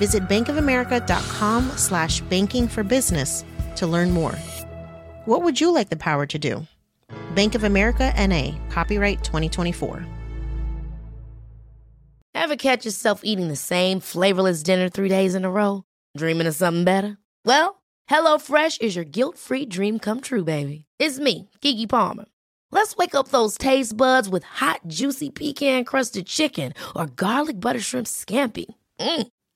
Visit bankofamerica.com slash banking for business to learn more. What would you like the power to do? Bank of America NA, copyright 2024. Ever catch yourself eating the same flavorless dinner three days in a row? Dreaming of something better? Well, HelloFresh is your guilt free dream come true, baby. It's me, Keke Palmer. Let's wake up those taste buds with hot, juicy pecan crusted chicken or garlic butter shrimp scampi. Mm.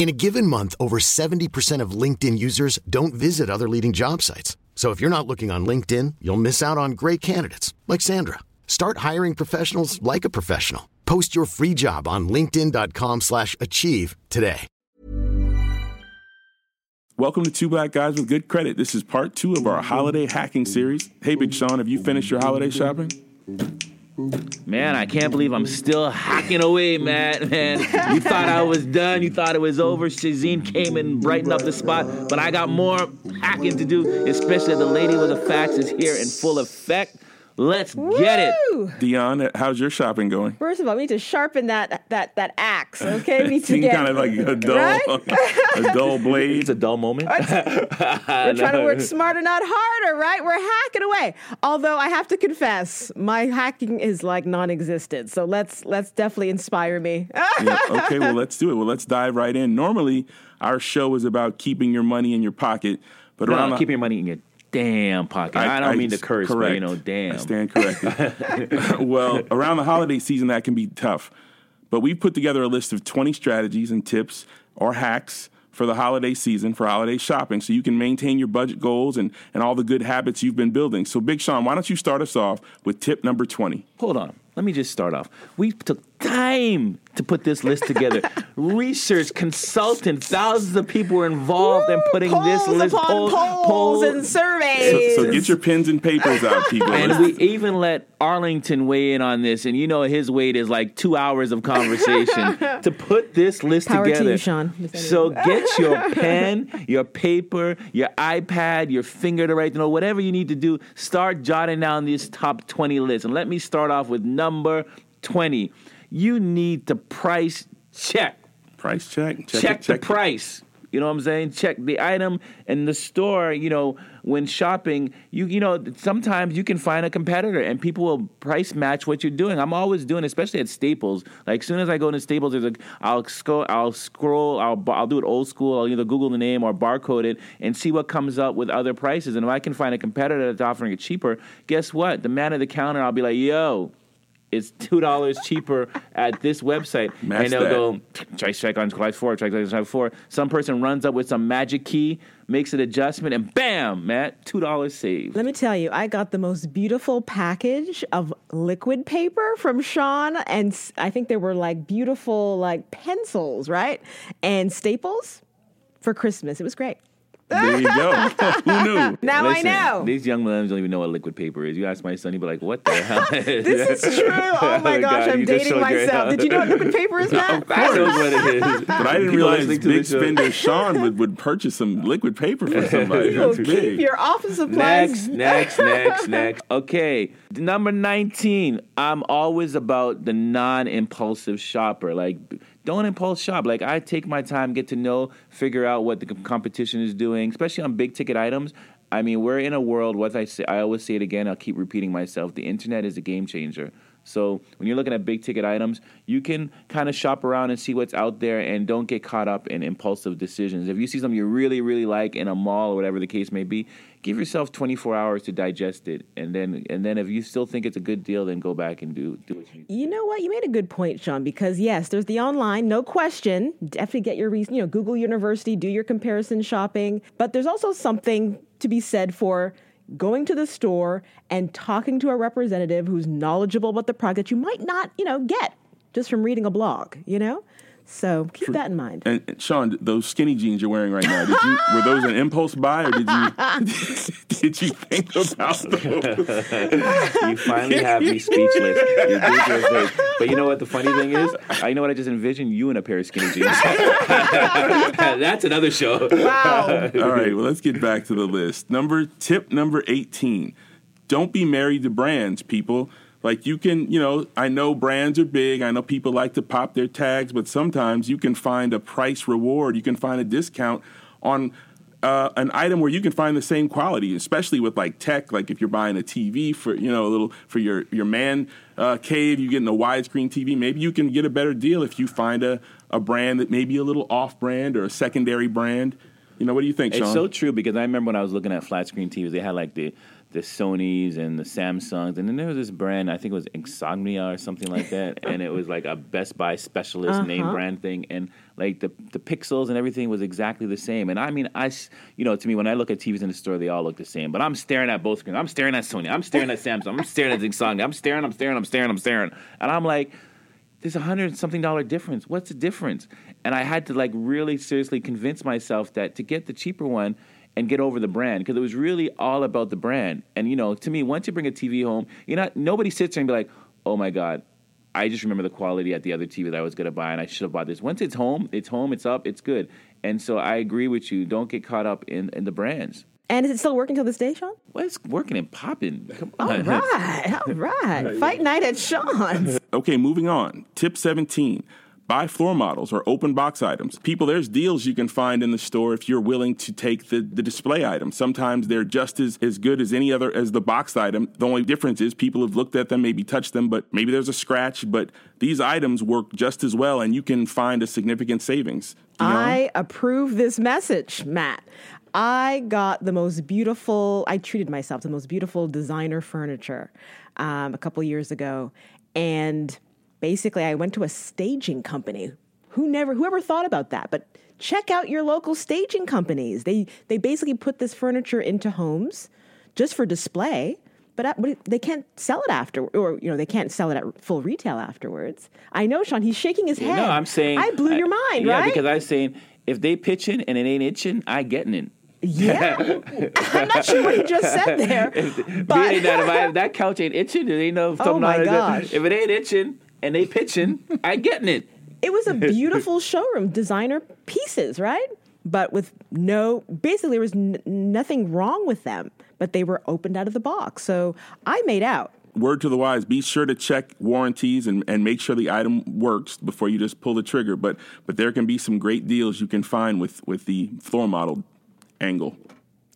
In a given month, over 70% of LinkedIn users don't visit other leading job sites. So if you're not looking on LinkedIn, you'll miss out on great candidates like Sandra. Start hiring professionals like a professional. Post your free job on linkedin.com slash achieve today. Welcome to Two Black Guys with Good Credit. This is part two of our holiday hacking series. Hey, Big Sean, have you finished your holiday shopping? Man, I can't believe I'm still hacking away, man. Man, you thought I was done. You thought it was over. Shazine came and brightened up the spot, but I got more hacking to do. Especially the lady with the facts is here in full effect. Let's get it. Dion, how's your shopping going? First of all, we need to sharpen that that that axe. Okay, we need to get kind of like a dull, right? a dull blade. It's a dull moment. We're trying to work smarter, not harder, right? We're hacking away. Although I have to confess, my hacking is like non-existent. So let's let's definitely inspire me. Yeah, okay, well, let's do it. Well, let's dive right in. Normally, our show is about keeping your money in your pocket, but around No, the- keep your money in your damn pocket. I, don't mean to curse, but you know, damn. I stand corrected. well, around the holiday season, that can be tough. But we've put together a list of 20 strategies and tips or hacks for the holiday season, for holiday shopping, so you can maintain your budget goals and, and all the good habits you've been building. So, Big Sean, why don't you start us off with tip number 20? Hold on. Let me just start off. We took time to put this list together. Research, consultant, thousands of people were involved in putting this list. upon polls, and surveys. so get your pens and papers out, people. And we even let Arlington weigh in on this, and you know his weight is like two hours of conversation to put this list Power to together. you, Sean. So get your pen, your paper, your iPad, your finger to write, you know, whatever you need to do. Start jotting down this top twenty list, and let me start off with number twenty. You need to price check price check. Check, check, the check it. price. You know what I'm saying? Check the item in the store. You know, when shopping, you you know sometimes you can find a competitor and people will price match what you're doing. I'm always doing, especially at Staples. Like as soon as I go into Staples, there's a I'll scroll, I'll scroll, I'll I'll do it old school. I'll either Google the name or barcode it and see what comes up with other prices. And if I can find a competitor that's offering it cheaper, guess what? The man at the counter, I'll be like, yo. It's two dollars cheaper at this website, Match and they'll that. go try check on class four, try check on four. Some person runs up with some magic key, makes an adjustment, and bam, Matt, two dollars saved. Let me tell you, I got the most beautiful package of liquid paper from Sean, and I think there were like beautiful like pencils, right? And staples for Christmas. It was great. There you go. Who knew? Now Listen, I know. These young millennials don't even know what liquid paper is. You ask my son, he'd be like, "What the hell?" This is true. Oh my gosh, God, I'm you just dating showed your- myself. Did you know what liquid paper is, Matt? I know what it is. But I didn't People realize listening big spender Sean would, would purchase some liquid paper for somebody. You'll That's keep big. your office supplies. Next, next, next, next. Okay, number 19. I'm always about the non impulsive shopper. Like, don't impulse shop. Like, I take my time, get to know, figure out what the competition is doing, especially on big ticket items. I mean, we're in a world, what I say, I always say it again, I'll keep repeating myself. The internet is a game changer. So when you're looking at big ticket items, you can kind of shop around and see what's out there and don't get caught up in impulsive decisions. If you see something you really, really like in a mall or whatever the case may be, give yourself 24 hours to digest it, and then and then if you still think it's a good deal, then go back and do do what you need. You know what? You made a good point, Sean, because yes, there's the online, no question. Definitely get your reason, you know, Google University, do your comparison shopping. But there's also something to be said for going to the store and talking to a representative who's knowledgeable about the product that you might not, you know, get just from reading a blog, you know? So keep that in mind. And, and Sean, those skinny jeans you're wearing right now, did you were those an impulse buy or did you did you think about those? you finally have me speechless. You did your thing. But you know what the funny thing is? I know what I just envisioned you in a pair of skinny jeans. That's another show. Wow. All right, well let's get back to the list. Number tip number 18. Don't be married to brands, people. Like you can, you know, I know brands are big. I know people like to pop their tags, but sometimes you can find a price reward. You can find a discount on uh, an item where you can find the same quality, especially with like tech. Like if you're buying a TV for, you know, a little for your your man uh, cave, you're getting a widescreen TV. Maybe you can get a better deal if you find a a brand that may be a little off brand or a secondary brand. You know, what do you think, Sean? It's so true because I remember when I was looking at flat screen TVs, they had like the the Sonys and the Samsungs, and then there was this brand I think it was Insomnia or something like that, and it was like a Best Buy specialist uh-huh. name brand thing, and like the the pixels and everything was exactly the same. And I mean, I you know to me when I look at TVs in the store, they all look the same, but I'm staring at both screens. I'm staring at Sony. I'm staring at Samsung. I'm staring at Insomnia. I'm staring. I'm staring. I'm staring. I'm staring, and I'm like there's a hundred something dollar difference. What's the difference? And I had to like really seriously convince myself that to get the cheaper one and get over the brand because it was really all about the brand. And you know, to me, once you bring a TV home, you know, nobody sits there and be like, "Oh my god." I just remember the quality at the other TV that I was going to buy, and I should have bought this. Once it's home, it's home, it's up, it's good. And so I agree with you. Don't get caught up in, in the brands. and is it still working till this day, Sean? Well, it's working and popping. Come All on. right, all right. Fight night at Sean's. Okay, moving on. Tip 17. Buy floor models or open box items. People, there's deals you can find in the store if you're willing to take the, the display item. Sometimes they're just as, as good as any other as the box item. The only difference is people have looked at them, maybe touched them, but maybe there's a scratch. But these items work just as well, and you can find a significant savings. Dion? I approve this message, Matt. I got the most beautiful, I treated myself to the most beautiful designer furniture um, a couple years ago. And basically, I went to a staging company. Who never, whoever thought about that? But check out your local staging companies. They, they basically put this furniture into homes just for display. But they can't sell it after, or you know, they can't sell it at full retail afterwards. I know, Sean. He's shaking his head. No, I'm saying I blew your mind, yeah, right? because I'm saying if they pitching and it ain't itching, I getting it. Yeah, I'm not sure what he just said there, Being but that if, I, if that couch ain't itching, it ain't no. Oh something my gosh. If it ain't itching and they pitching, I getting it. it was a beautiful showroom, designer pieces, right? But with no, basically, there was n- nothing wrong with them, but they were opened out of the box. So I made out. word to the wise be sure to check warranties and, and make sure the item works before you just pull the trigger but but there can be some great deals you can find with with the floor model angle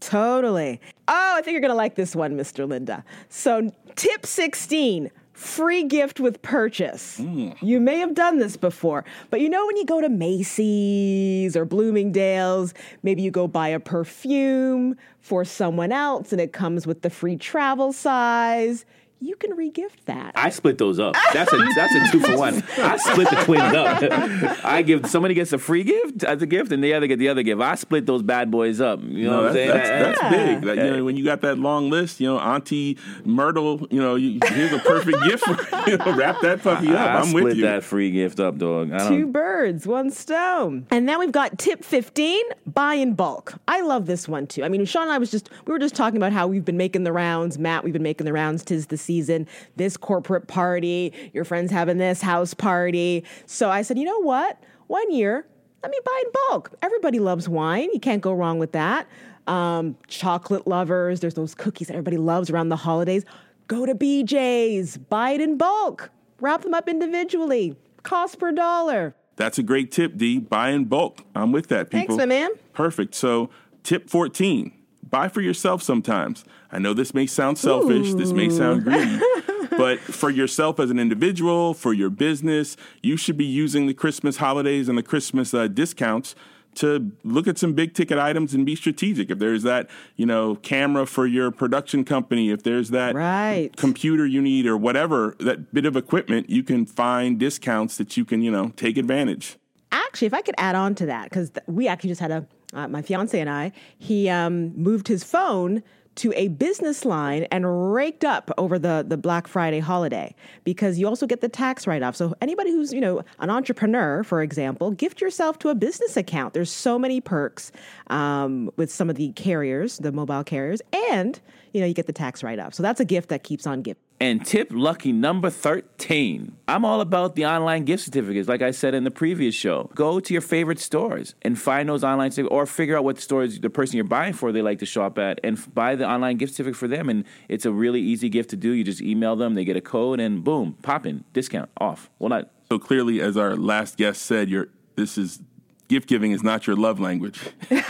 Totally. Oh, I think you're going to like this one, Mr. Linda. So, tip 16 free gift with purchase. Mm. You may have done this before, but you know when you go to Macy's or Bloomingdale's, maybe you go buy a perfume for someone else and it comes with the free travel size. You can regift that. I split those up. That's a that's a two for one. I split the twins up. I give somebody gets a free gift as a gift, and the other get the other gift. I split those bad boys up. You know No, what I'm that's, saying? that's, that's Yeah. big. That, you know, when you got that long list, you know, Auntie Myrtle, you know, you, here's a perfect gift for you know, wrap that puppy up. I I'm split with you. that free gift up, dog. I Two birds, one stone. And then we've got tip 15, buy in bulk. I love this one too. I mean, Sean and I was just, we were just talking about how we've been making the rounds. Matt, we've been making the rounds. Tis the season. This corporate party, your friends having this house party. So I said, you know what? One year, let me buy in bulk. Everybody loves wine. You can't go wrong with that. Um, chocolate lovers, there's those cookies that everybody loves around the holidays. Go to BJ's, buy it in bulk, wrap them up individually, cost per dollar. That's a great tip, D. Buy in bulk. I'm with that, Thanks, people. my man. Perfect. So, tip 14 buy for yourself sometimes. I know this may sound selfish, this may sound greedy, but for yourself as an individual, for your business, you should be using the Christmas holidays and the Christmas uh, discounts to look at some big ticket items and be strategic. If there's that, you know, camera for your production company, if there's that Right. computer you need or whatever, that bit of equipment, you can find discounts that you can, you know, take advantage. Actually, if I could add on to that, because we actually just had a, uh, my fiance and I, he um, moved his phone to a business line and raked up over the, the Black Friday holiday because you also get the tax write off. So, anybody who's, you know, an entrepreneur, for example, gift yourself to a business account. There's so many perks um, with some of the carriers, the mobile carriers, and, you know, you get the tax write off. So, that's a gift that keeps on giving. And tip lucky number 13. I'm all about the online gift certificates, like I said in the previous show. Go to your favorite stores and find those online or figure out what stores the person you're buying for they like to shop at and buy the online gift certificate for them. And it's a really easy gift to do. You just email them, they get a code, and boom, pop in, discount, off. Well, not So clearly, as our last guest said, your this is gift giving is not your love language.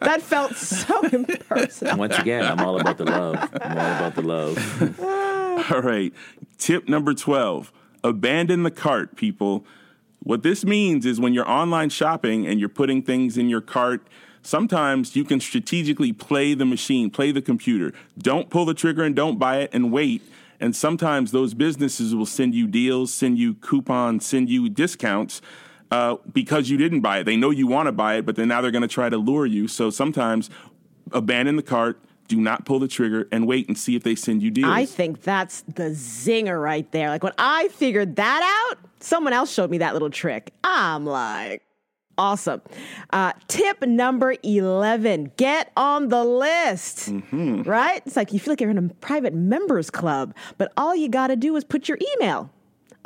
That felt so impersonal. once again, I'm all about the love. I'm all about the love. All right. Tip number 12 abandon the cart, people. What this means is when you're online shopping and you're putting things in your cart, sometimes you can strategically play the machine, play the computer. Don't pull the trigger and don't buy it and wait. And sometimes those businesses will send you deals, send you coupons, send you discounts uh, because you didn't buy it. They know you want to buy it, but then now they're going to try to lure you. So sometimes abandon the cart, do not pull the trigger, and wait and see if they send you deals. I think that's the zinger right there. Like when I figured that out, someone else showed me that little trick. I'm like, awesome. Uh, tip number 11 get on the list, right? It's like you feel like you're in a private members club, but all you got to do is put your email.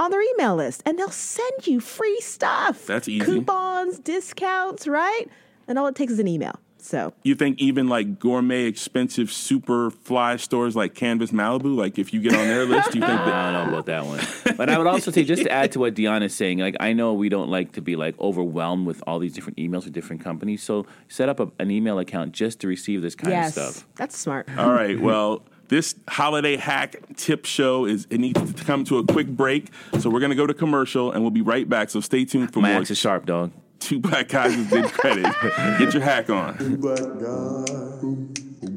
On their email list, and they'll send you free stuff. That's easy. Coupons, discounts, right? And all it takes is an email. So you think even like gourmet, expensive, super fly stores like Canvas Malibu, like if you get on their list, you think that I don't know about that one. But I would also say, just to add to what Deanna's saying, like I know we don't like to be like overwhelmed with all these different emails with different companies. So set up a, an email account just to receive this kind yes, of stuff. that's smart. All right. Well, this holiday hack tip show is it needs to come to a quick break. So we're gonna go to commercial and we'll be right back. So stay tuned for My more axe is sharp, dog. two black guys with good credit. Get your hack on. Black guy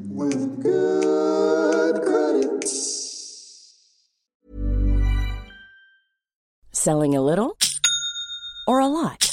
with good credit. Selling a little or a lot?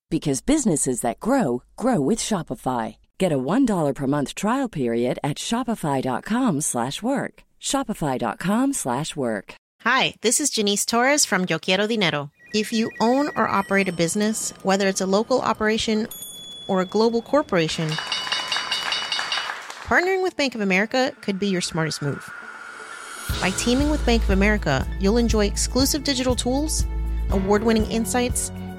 because businesses that grow grow with Shopify. Get a $1 per month trial period at shopify.com/work. shopify.com/work. Hi, this is Janice Torres from Yo Quiero Dinero. If you own or operate a business, whether it's a local operation or a global corporation, partnering with Bank of America could be your smartest move. By teaming with Bank of America, you'll enjoy exclusive digital tools, award winning insights,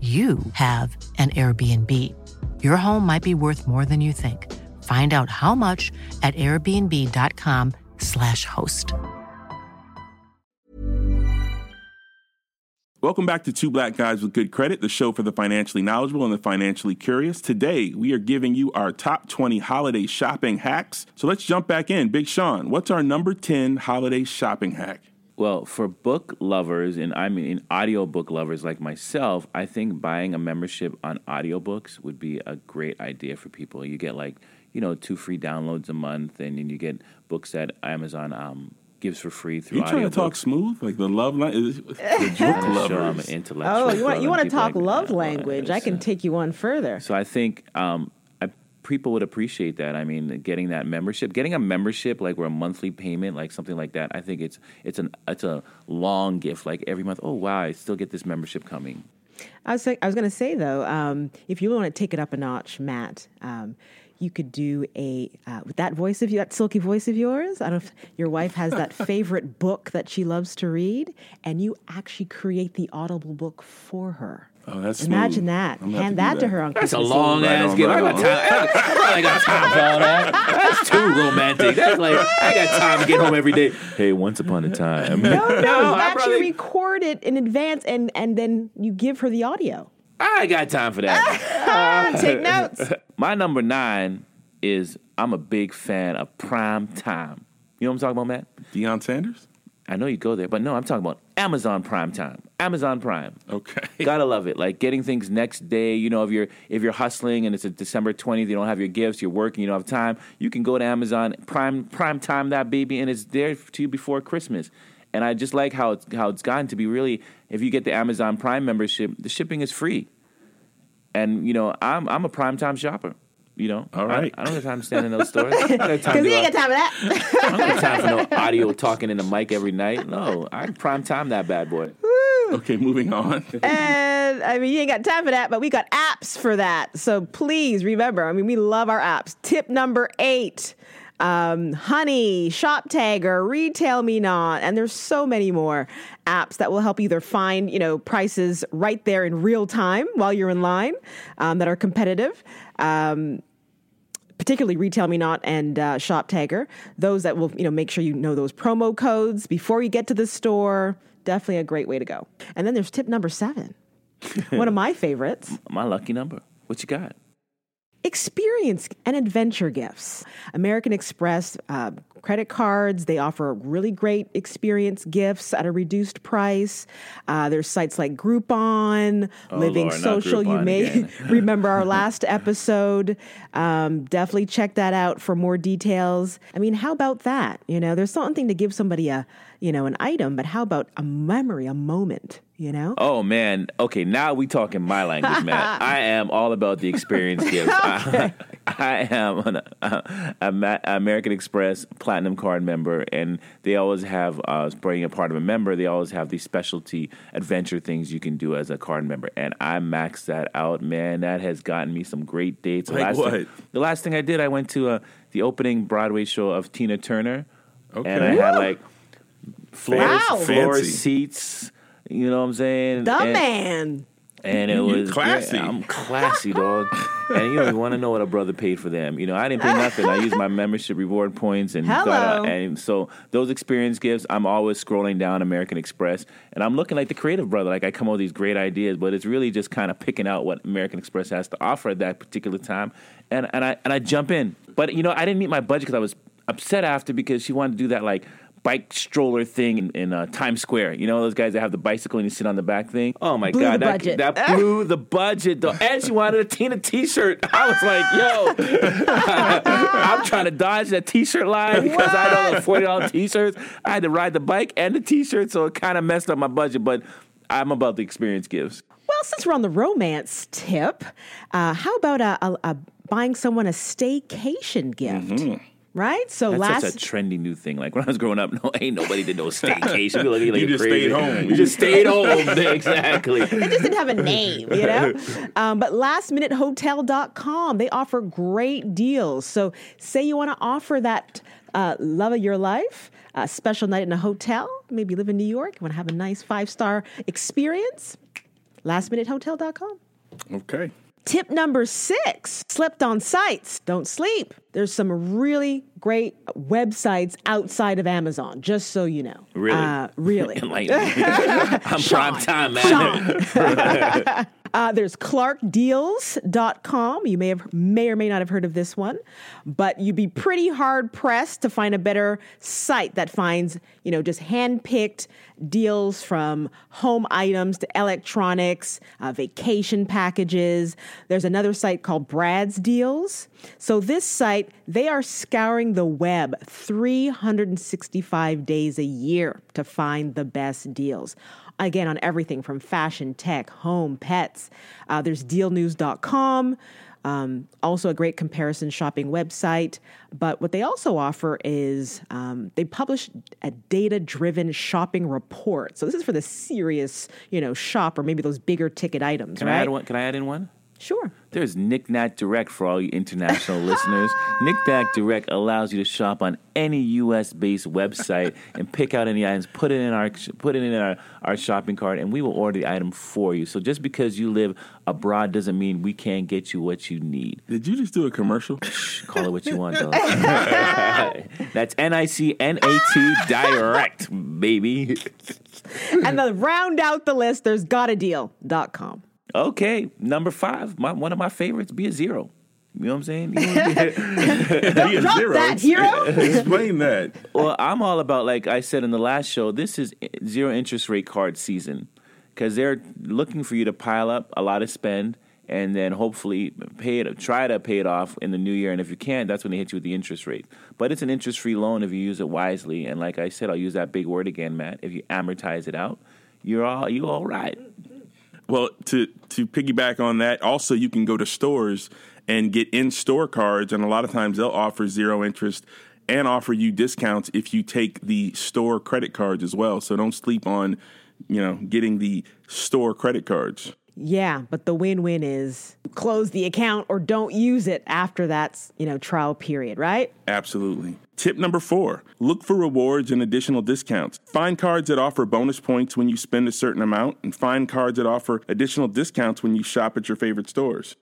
you have an Airbnb. Your home might be worth more than you think. Find out how much at airbnb.com/slash host. Welcome back to Two Black Guys with Good Credit, the show for the financially knowledgeable and the financially curious. Today, we are giving you our top 20 holiday shopping hacks. So let's jump back in. Big Sean, what's our number 10 holiday shopping hack? Well, for book lovers, and I mean audiobook lovers like myself, I think buying a membership on audiobooks would be a great idea for people. You get like, you know, two free downloads a month, and then you get books that Amazon um, gives for free through You trying to talk smooth? Like the love language? The book I'm sure I'm an intellectual. Oh, you want you want to talk like- love language? I can take you one further. So I think um, I, people would appreciate that. I mean, getting that membership, getting a membership like where a monthly payment, like something like that. I think it's it's an it's a long gift. Like every month, oh wow, I still get this membership coming. I was I was going to say though, um, if you want to take it up a notch, Matt, um, you could do a uh, with that voice of you, that silky voice of yours. I don't know if your wife has that favorite book that she loves to read, and you actually create the audible book for her. Oh, that's Imagine smooth. that. I'm gonna have Hand to do that to her on That's a Christmas long Right ass on, gift. right I got on. time. I, I got time for all that. That's too romantic. That's like I got time to get home every day. Hey, once upon a time. No, no, you I actually probably- record it in advance, and and then you give her the audio. I got time for that. Ah, take notes. My number nine is I'm a big fan of prime time. You know what I'm talking about, Matt? Deion Sanders? I know you go there, but no, I'm talking about Amazon Prime Time. Amazon Prime. Okay. Gotta love it. Like getting things next day. You know, if you're if you're hustling and it's a December 20th, you don't have your gifts, you're working, you don't have time. You can go to Amazon Prime Prime Time that baby, and it's there to you before Christmas. And I just like how it's how it's gotten to be really. If you get the Amazon Prime membership, the shipping is free. And you know, I'm I'm a prime time shopper. You know, All right. I, I don't have time to stand in those stores. I don't have time Because to he go ain't got time for that. I don't have time for no audio talking in the mic every night. No, I prime time that bad boy. Okay, moving on. And I mean, you ain't got time for that, but we got apps for that. So please remember, I mean, we love our apps. Tip number eight um, Honey, Shop Tagger, Retail Me Not, and there's so many more apps that will help you either find, you know, prices right there in real time while you're in line um, that are competitive. Um, particularly Retail Me Not and uh, Shop Tagger, those that will you know make sure you know those promo codes before you get to the store. Definitely a great way to go. And then there's tip number seven, one of my favorites: My lucky number. What you got? Experience and adventure gifts. American Express uh, credit cards they offer really great experience gifts at a reduced price. Uh, there's sites like Groupon, Living Lord, Social. You may remember our last episode. Um, definitely check that out for more details. I mean, how about that? You know, there's something to give somebody a, you know, an item, but how about a memory, a moment? You know, Oh man. Okay, now we talking my language, man. I am all about the experience gifts. I, I am an uh, a Ma- American Express Platinum Card member, and they always have, uh, being a part of a member, they always have these specialty adventure things you can do as a card member. And I maxed that out, man. That has gotten me some great dates. The Like last what? Thing, the last thing I did, I went to uh, the opening Broadway show of Tina Turner, Okay. and I had like floor, Wow. floor Fancy. seats. You know what I'm saying? the And- man. and it You was classy. yeah, I'm classy, dog. and you don't even want to know what a brother paid for them. You know, I didn't pay nothing. I used my membership reward points and got Hello. a- and so those experience gifts. I'm always scrolling down American Express, and I'm looking like the creative brother. Like I come up with these great ideas, but it's really just kind of picking out what American Express has to offer at that particular time, and and I and I jump in. But you know, I didn't meet my budget because I was upset after because she wanted to do that like bike stroller thing in, in uh, Times Square. You know those guys that have the bicycle and you sit on the back thing. Oh my Blew god, the that, that blew the budget. Though. And she wanted a Tina T-shirt. I was like, yo, I'm trying to dodge that T-shirt line because I don't the forty dollar T-shirts. I had to ride the bike and the T-shirt, so it kind of messed up my budget. But I'm about the experience gifts. Well, since we're on the romance tip, uh, how about a, a, a buying someone a staycation gift? Right. So That's last such a trendy new thing. Like when I was growing up, no, ain't nobody did no staycation. People look at you like You just crazy. stayed home. You just stayed home. exactly. it just didn't have a name, you know? Um, but lastminutehotel.com, they offer great deals. So, say you want to offer that uh, love of your life, a special night in a hotel, maybe you live in New York, you want to have a nice five star experience, lastminutehotel.com. Okay. Tip number six slept on sites. Don't sleep. There's some really great websites outside of Amazon, just so you know. Really? Uh, really. I'm prime time, man. Uh, there's clarkdeals.com. You may have may or may not have heard of this one, but you'd be pretty hard pressed to find a better site that finds, you know, just hand-picked deals from home items to electronics, uh, vacation packages. There's another site called Brad's Deals. So this site, they are scouring the web 365 days a year to find the best deals again on everything from fashion, tech, home, pets. Uh, there's dealnews.com. Um, also, a great comparison shopping website. But what they also offer is um, they publish a data driven shopping report. So, this is for the serious, you know, shop or maybe those bigger ticket items, Can right? I add one? Can I add in one? Sure. There's Knick-Knack Direct for all you international listeners. Knick-Knack Direct allows you to shop on any U.S.-based website and pick out any items, put it in our put it in our, our shopping cart, and we will order the item for you. So just because you live abroad doesn't mean we can't get you what you need. Did you just do a commercial? Call it what you want, though. That's N-I-C-N-A-T Direct, baby. and to round out the list, there's gotadeal.com. Okay, number five, my, one of my favorites, be a zero. You know what I'm saying? You know, Be a Drop zero. that, hero. Explain that. well, I'm all about like I said in the last show. This is zero interest rate card season because they're looking for you to pile up a lot of spend and then hopefully pay it. Try to pay it off in the new year, and if you can't, that's when they hit you with the interest rate. But it's an interest free loan if you use it wisely. And like I said, I'll use that big word again, Matt. If you amortize it out, you're all you all right. Well, to to piggyback on that, also you can go to stores and get in store cards, and a lot of times they'll offer zero interest and offer you discounts if you take the store credit cards as well. So don't sleep on, you know, getting the store credit cards. Yeah, but the win-win is close the account or don't use it after that, you know, trial period, right? Absolutely. Tip number four look for rewards and additional discounts. Find cards that offer bonus points when you spend a certain amount, and find cards that offer additional discounts when you shop at your favorite stores.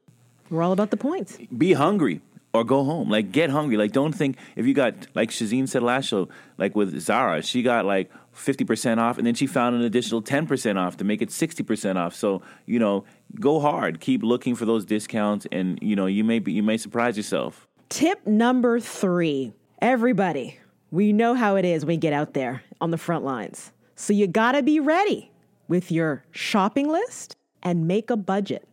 We're all about the points. be hungry or go home. Like get hungry. Like don't think if you got like Shazine said last show, like with Zara, she got like fifty percent off, and then she found an additional ten percent off to make it sixty percent off. So you know, go hard. Keep looking for those discounts, and you know, you may be you may surprise yourself. Tip number three everybody, we know how it is when we get out there on the front lines. So you gotta be ready with your shopping list and make a budget.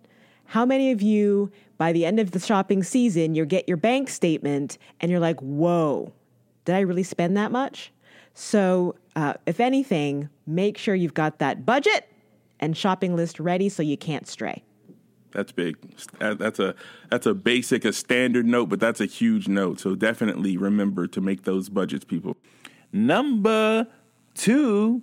How many of you, by the end of the shopping season, you get your bank statement and you're like, whoa, did I really spend that much? So, uh, if anything, make sure you've got that budget and shopping list ready so you can't stray. That's big. That's a that's a basic, a standard note, but that's a huge note. So definitely remember to make those budgets, people. Number two,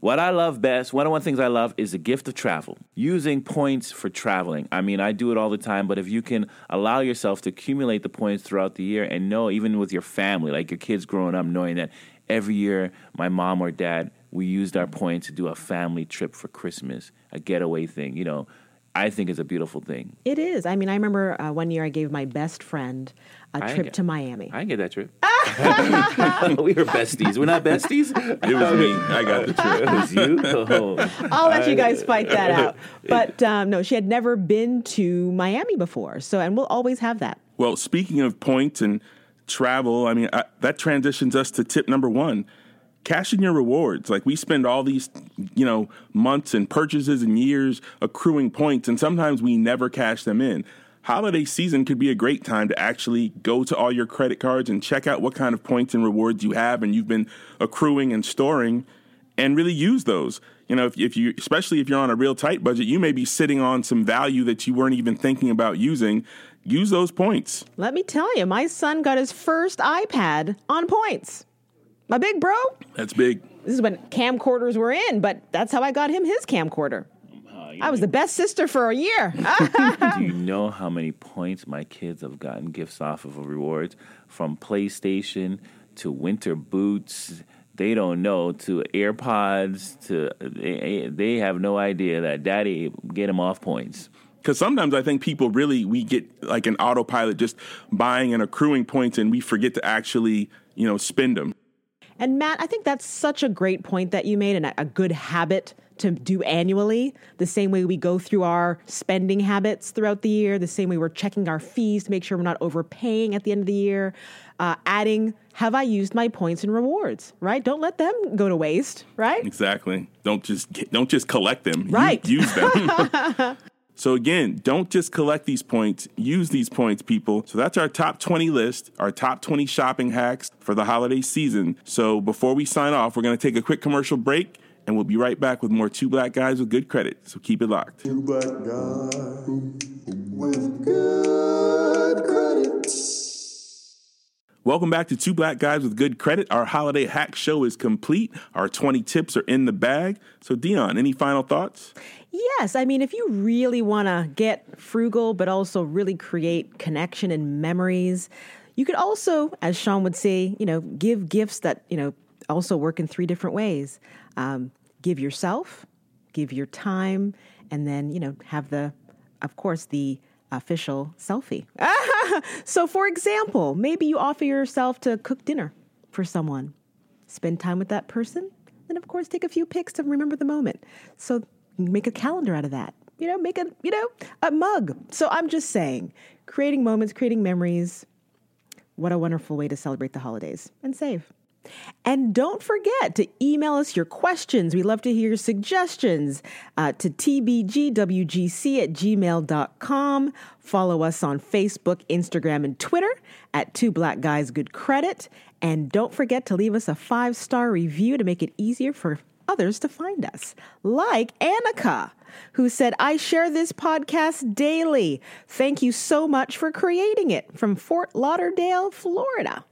what I love best, one of the things I love is the gift of travel. Using points for traveling. I mean, I do it all the time, but if you can allow yourself to accumulate the points throughout the year and know, even with your family, like your kids growing up, knowing that every year my mom or dad, we used our points to do a family trip for Christmas, a getaway thing, you know, I think is a beautiful thing. It is. I mean, I remember uh, one year I gave my best friend a I trip get- to Miami. I get that trip. we were besties. We're not besties? It was me. I got the trip. It was you? Oh. I'll let you guys fight that out. But um, no, she had never been to Miami before. So, and we'll always have that. Well, speaking of points and travel, I mean, I, that transitions us to tip number one cash in your rewards. Like, we spend all these, you know, months and purchases and years accruing points, and sometimes we never cash them in. Holiday season could be a great time to actually go to all your credit cards and check out what kind of points and rewards you have and you've been accruing and storing and really use those. You know, if, if you, especially if you're on a real tight budget, you may be sitting on some value that you weren't even thinking about using. Use those points. Let me tell you, my son got his first iPad on points. My big bro, That's big. this is when camcorders were in, but that's how I got him his camcorder. I was the best sister for a year. Do you know how many points my kids have gotten gifts off of rewards from PlayStation to winter boots? They don't know to AirPods to they, they have no idea that Daddy get them off points. Because sometimes I think people really, we get like an autopilot just buying and accruing points and we forget to actually, you know, spend them. And Matt, I think that's such a great point that you made and a, good habit to do annually. The same way we go through our spending habits throughout the year, the same way we're checking our fees to make sure we're not overpaying at the end of the year, uh, adding, have I used my points and rewards, right? Don't let them go to waste, right? Exactly. Don't just don't just collect them. Right. Use, use them. so again, don't just collect these points. Use these points, people. So that's our top 20 list, our top 20 shopping hacks for the holiday season. So before we sign off, we're going to take a quick commercial break and we'll be right back with more two black guys with good credit. So keep it locked. Two black guys with good credit. Welcome back to Two Black Guys with Good Credit. Our holiday hack show is complete. Our 20 tips are in the bag. So, Dion, any final thoughts? Yes, I mean, if you really want to get frugal, but also really create connection and memories, you could also, as Sean would say, you know, give gifts that, you know, also work in three different ways. Um, give yourself, give your time, and then, you know, have the, of course, the official selfie. so, for example, maybe you offer yourself to cook dinner for someone, spend time with that person, then, of course, take a few pics to remember the moment. So, make a calendar out of that. You know, make a you know a mug. So, I'm just saying, creating moments, creating memories. What a wonderful way to celebrate the holidays and save. And don't forget to email us your questions. We love to hear your suggestions uh, to tbgwgc at gmail.com. Follow us on Facebook, Instagram, and Twitter at Two Black Guys Good Credit. And don't forget to leave us a five star review to make it easier for others to find us, like Annika, who said, I share this podcast daily. Thank you so much for creating it from Fort Lauderdale, Florida.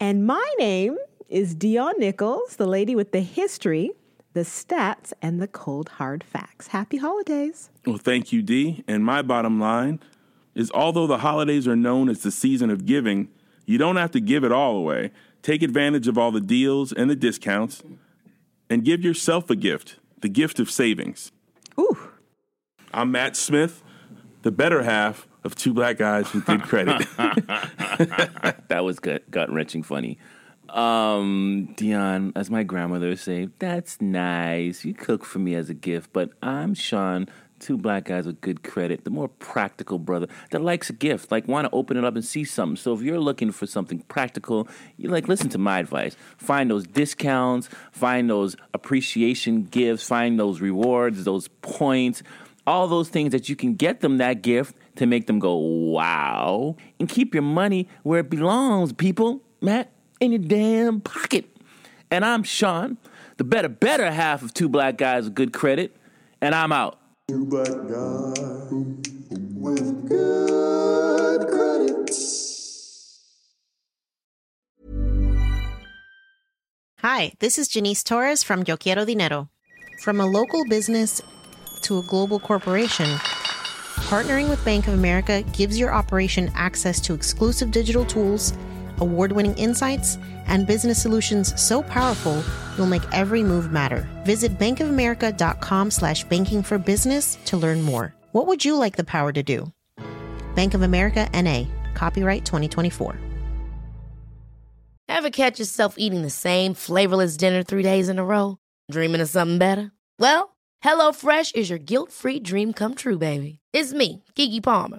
And my name is Dion Nichols, the lady with the history, the stats, and the cold hard facts. Happy holidays. Well, thank you, Dee. And my bottom line is although the holidays are known as the season of giving, you don't have to give it all away. Take advantage of all the deals and the discounts and give yourself a gift the gift of savings. Ooh. I'm Matt Smith, the better half of Two Black Guys with Good Credit. that was gut gut wrenching funny. Um, Dion, as my grandmother would say, that's nice. You cook for me as a gift, but I'm Sean, two black guys with good credit, the more practical brother that likes a gift, like want to open it up and see something. So if you're looking for something practical, you like listen to my advice. Find those discounts, find those appreciation gifts, find those rewards, those points, all those things that you can get them that gift to make them go wow, and keep your money where it belongs, people. Matt in your damn pocket. And I'm Sean, the better, better half of two black guys with good credit, and I'm out. Two black guys with good credit. Hi, this is Janice Torres from Yo Quiero Dinero. From a local business to a global corporation, partnering with Bank of America gives your operation access to exclusive digital tools, award winning insights, and business solutions so powerful you'll make every move matter. Visit bankofamerica.com slash banking for business to learn more. What would you like the power to do? Bank of America NA, copyright 2024. Ever catch yourself eating the same flavorless dinner three days in a row? Dreaming of something better? Well, HelloFresh is your guilt free dream come true, baby. It's me, Keke Palmer.